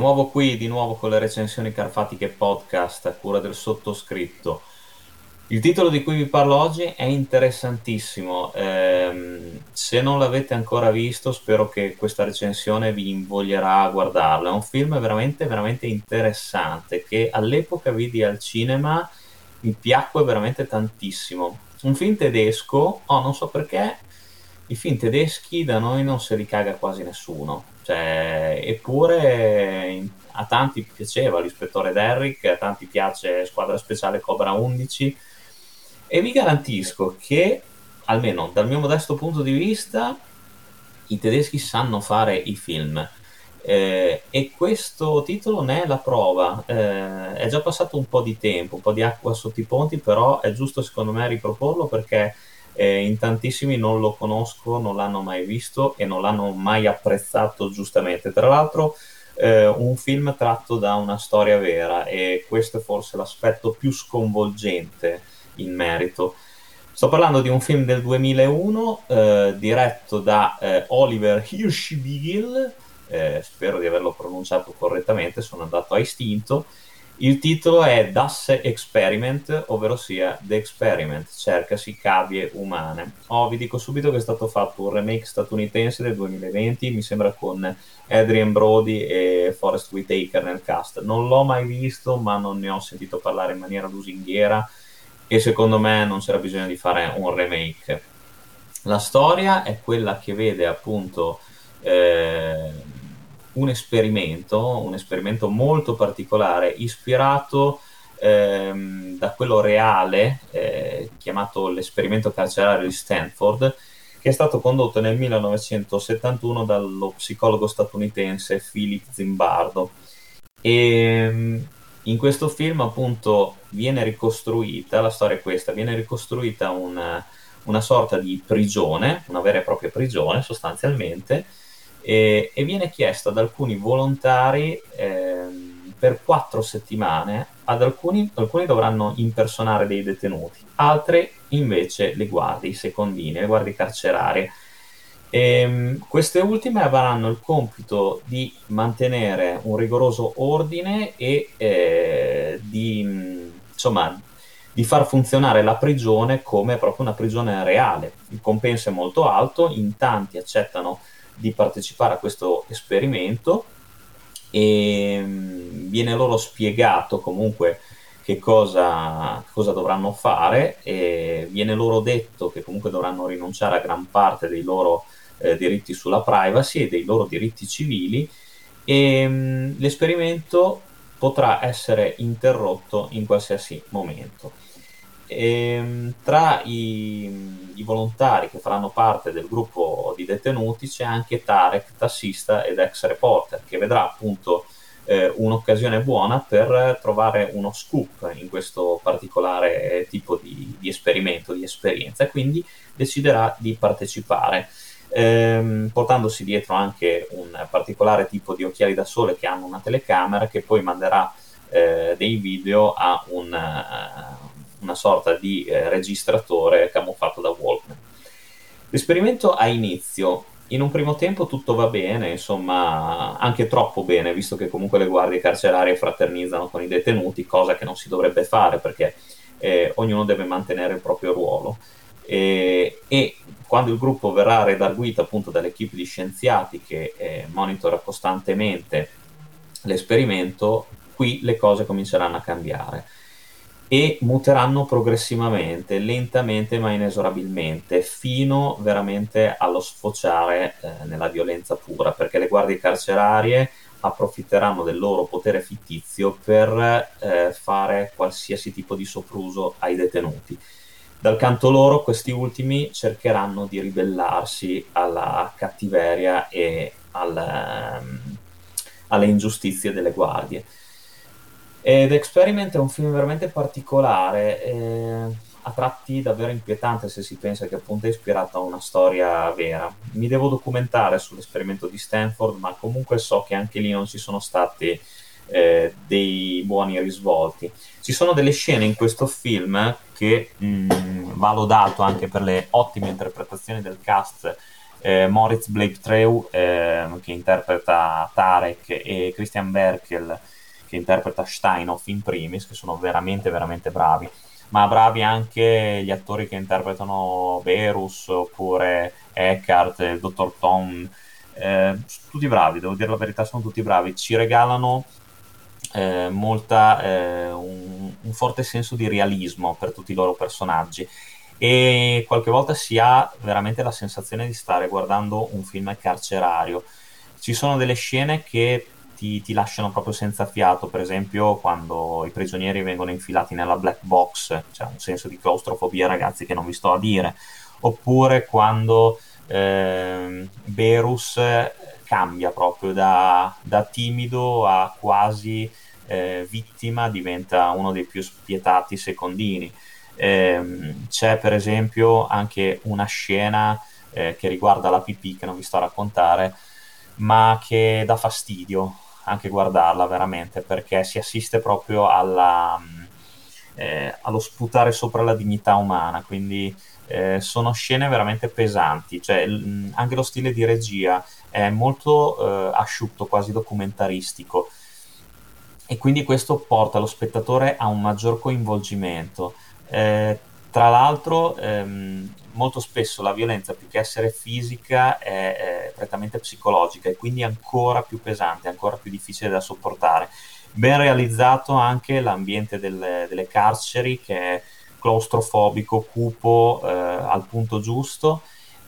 Nuovo qui, di nuovo con le recensioni carfatiche podcast a cura del sottoscritto. Il titolo di cui vi parlo oggi è interessantissimo. Eh, se non l'avete ancora visto, spero che questa recensione vi invoglierà a guardarlo. È un film veramente, veramente interessante che all'epoca vidi al cinema, mi piacque veramente tantissimo. Un film tedesco, oh, non so perché, i film tedeschi da noi non se li caga quasi nessuno. Cioè, eppure a tanti piaceva l'ispettore Derrick, a tanti piace Squadra Speciale Cobra 11 e vi garantisco che, almeno dal mio modesto punto di vista, i tedeschi sanno fare i film. Eh, e questo titolo ne è la prova. Eh, è già passato un po' di tempo, un po' di acqua sotto i ponti, però è giusto secondo me riproporlo perché eh, in tantissimi non lo conosco, non l'hanno mai visto e non l'hanno mai apprezzato giustamente. Tra l'altro, eh, un film tratto da una storia vera e questo è forse l'aspetto più sconvolgente in merito. Sto parlando di un film del 2001 eh, diretto da eh, Oliver Hirschbiegel, eh, spero di averlo pronunciato correttamente, sono andato a istinto il titolo è Das Experiment, ovvero sia The Experiment, cercasi cavie umane. Oh, vi dico subito che è stato fatto un remake statunitense del 2020, mi sembra con Adrian Brody e Forrest Whitaker nel cast. Non l'ho mai visto, ma non ne ho sentito parlare in maniera lusinghiera e secondo me non c'era bisogno di fare un remake. La storia è quella che vede appunto... Eh, un esperimento, un esperimento molto particolare, ispirato ehm, da quello reale, eh, chiamato l'esperimento carcerario di Stanford, che è stato condotto nel 1971 dallo psicologo statunitense Philip Zimbardo. E ehm, in questo film appunto viene ricostruita, la storia è questa, viene ricostruita una, una sorta di prigione, una vera e propria prigione sostanzialmente, e, e viene chiesto ad alcuni volontari eh, per quattro settimane, ad alcuni, alcuni dovranno impersonare dei detenuti, altri invece le guardie, i secondini, le guardie carcerarie. E, ehm, queste ultime avranno il compito di mantenere un rigoroso ordine e eh, di, insomma, di far funzionare la prigione come proprio una prigione reale. Il compenso è molto alto, in tanti accettano di partecipare a questo esperimento e mm, viene loro spiegato comunque che cosa, cosa, dovranno fare e viene loro detto che comunque dovranno rinunciare a gran parte dei loro eh, diritti sulla privacy e dei loro diritti civili e mh, mm, l'esperimento potrà essere interrotto in qualsiasi momento. E, ehm, tra i, i, volontari che faranno parte del gruppo di detenuti c'è anche Tarek, tassista ed ex reporter, che vedrà appunto eh, un'occasione buona per trovare uno scoop in questo particolare tipo di, di esperimento, di esperienza, e quindi deciderà di partecipare. Ehm, portandosi dietro anche un particolare tipo di occhiali da sole che hanno una telecamera che poi manderà eh, dei video a un, una sorta di eh, registratore camuffato da Walkman. L'esperimento ha inizio. In un primo tempo tutto va bene, insomma, anche troppo bene, visto che comunque le guardie carcerarie fraternizzano con i detenuti, cosa che non si dovrebbe fare perché eh, ognuno deve mantenere il proprio ruolo. E, e, quando il gruppo verrà redarguito appunto dall'equipe di scienziati che eh, monitora costantemente l'esperimento, qui le cose cominceranno a cambiare e muteranno progressivamente, lentamente ma inesorabilmente, fino veramente allo sfociare eh, nella violenza pura, perché le guardie carcerarie approfitteranno del loro potere fittizio per eh, fare qualsiasi tipo di sopruso ai detenuti. Dal canto loro, questi ultimi cercheranno di ribellarsi alla cattiveria e al, um, alle ingiustizie delle guardie. Ed Experiment è un film veramente particolare, eh, a tratti davvero inquietante se si pensa che appunto è ispirato a una storia vera. Mi devo documentare sull'esperimento di Stanford, ma comunque so che anche lì non ci sono stati eh, dei buoni risvolti. Ci sono delle scene in questo film che mh, mm, va lodato anche per le ottime interpretazioni del cast eh, Moritz Bleibtreu eh, che interpreta Tarek e Christian Berkel che interpreta Steinhoff in primis, che sono veramente veramente bravi. Ma bravi anche gli attori che interpretano Verus oppure Eckhart, il dottor Tom, eh, tutti bravi, devo dire la verità, sono tutti bravi, ci regalano eh, molta, eh, un, un, forte senso di realismo per tutti i loro personaggi. E qualche volta si ha veramente la sensazione di stare guardando un film carcerario. Ci sono delle scene che ti, ti, lasciano proprio senza fiato, per esempio quando i prigionieri vengono infilati nella black box, c'è un senso di claustrofobia ragazzi che non vi sto a dire, oppure quando eh, Berus cambia proprio da, da timido a quasi eh, vittima, diventa uno dei più spietati secondini. Eh, c'è per esempio anche una scena eh, che riguarda la pipì che non vi sto a raccontare, ma che dà fastidio anche guardarla veramente perché si assiste proprio alla, eh, allo sputare sopra la dignità umana, quindi eh, sono scene veramente pesanti, cioè, l- anche lo stile di regia è molto eh, asciutto, quasi documentaristico e quindi questo porta lo spettatore a un maggior coinvolgimento. Eh, tra l'altro, ehm, molto spesso la violenza, più che essere fisica, è, è prettamente psicologica e quindi ancora più pesante, ancora più difficile da sopportare. Ben realizzato anche l'ambiente delle, delle carceri, che è claustrofobico, cupo, eh, al punto giusto.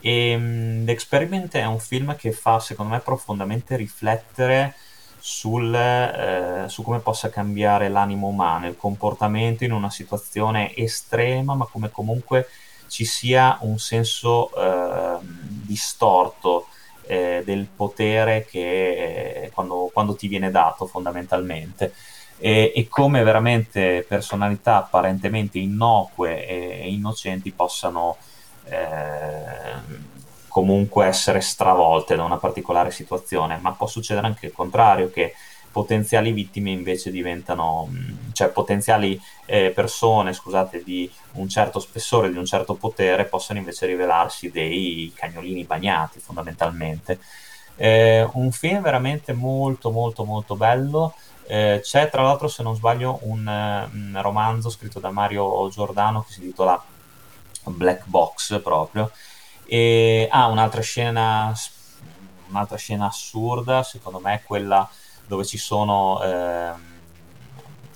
E um, L'Experiment è un film che fa, secondo me, profondamente riflettere sul, eh, su come possa cambiare l'animo umano, il comportamento in una situazione estrema, ma come comunque ci sia un senso eh, distorto eh, del potere che eh, quando, quando, ti viene dato fondamentalmente. E, e, come veramente personalità apparentemente innocue e innocenti possano eh, comunque essere stravolte da una particolare situazione, ma può succedere anche il contrario, che potenziali vittime invece diventano, mm, cioè potenziali eh, persone, scusate, di un certo spessore, di un certo potere, possono invece rivelarsi dei cagnolini bagnati fondamentalmente. Eh, un film veramente molto molto molto bello. Eh, c'è tra l'altro, se non sbaglio, un, un romanzo scritto da Mario Giordano che si intitola Black Box proprio, e ha ah, un'altra scena, un'altra scena assurda, secondo me, è quella dove ci sono eh,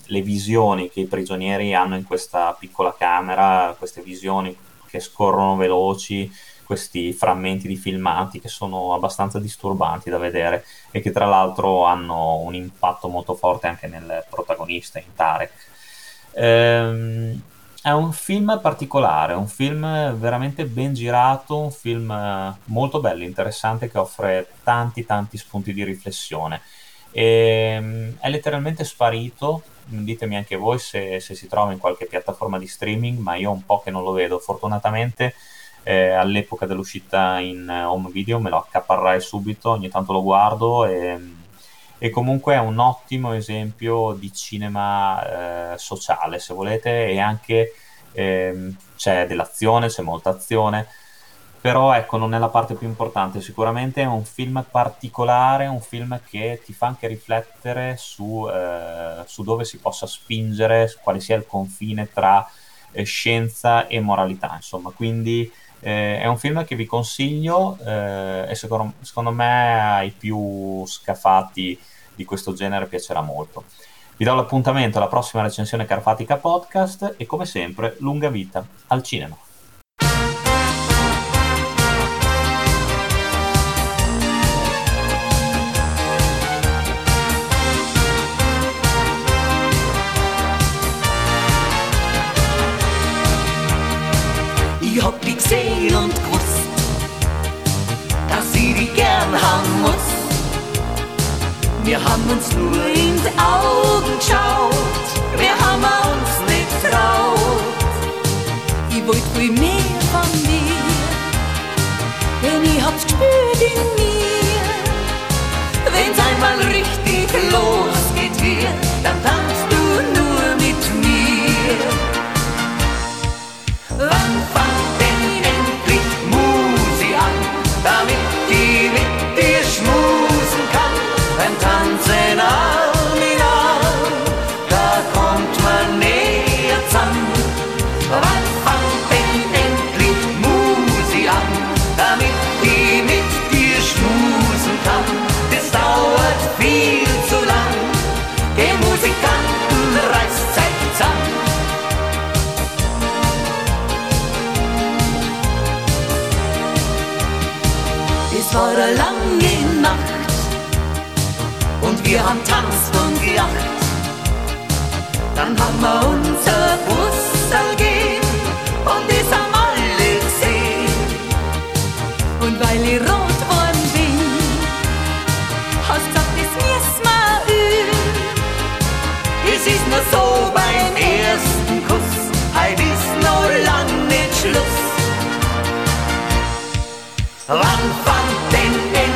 le visioni che i prigionieri hanno in questa piccola camera, queste visioni che scorrono veloci, questi frammenti di filmati che sono abbastanza disturbanti da vedere e che tra l'altro hanno un impatto molto forte anche nel protagonista, in Tarek. Ehm, è un film particolare, un film veramente ben girato, un film molto bello, interessante che offre tanti tanti spunti di riflessione. E, ehm, è letteralmente sparito, ditemi anche voi se, se, si trova in qualche piattaforma di streaming, ma io un po' che non lo vedo. Fortunatamente eh, all'epoca dell'uscita in home video me lo accaparrai subito, ogni tanto lo guardo e, e comunque è un ottimo esempio di cinema eh, sociale, se volete, e anche eh, c'è dell'azione, c'è molta azione, però ecco, non è la parte più importante, sicuramente è un film particolare, un film che ti fa anche riflettere su, eh, su dove si possa spingere, quale sia il confine tra eh, scienza e moralità, insomma, quindi eh, è un film che vi consiglio eh, e secondo, secondo me ai più scafati di questo genere piacerà molto. Vi do l'appuntamento alla prossima recensione Carfatica Podcast e come sempre lunga vita al cinema. Wir haben uns nur Es war eine lange Nacht und wir haben tanzt und gelacht. Dann haben wir unser Fußball gegeben und das haben alle gesehen. Und weil ich rot worden bin, hast du gesagt, das müssen wir üben. Es ist nur so beim ersten Kuss, heute ist noch lang nicht Schluss. Land van den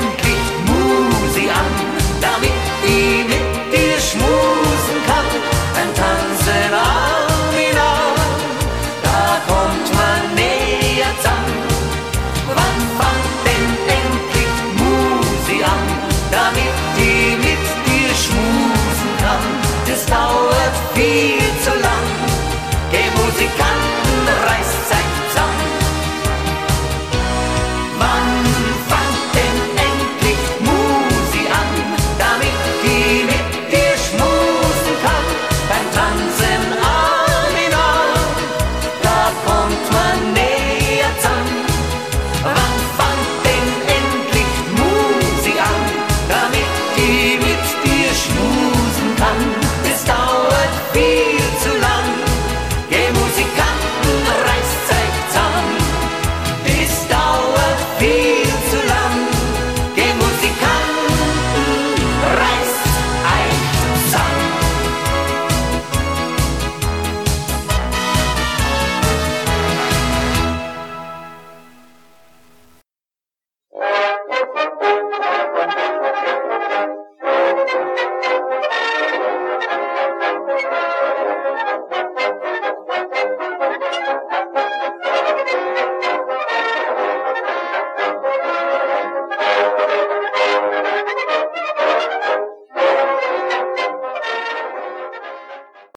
mit dir schmusen kann. Es dauert viel.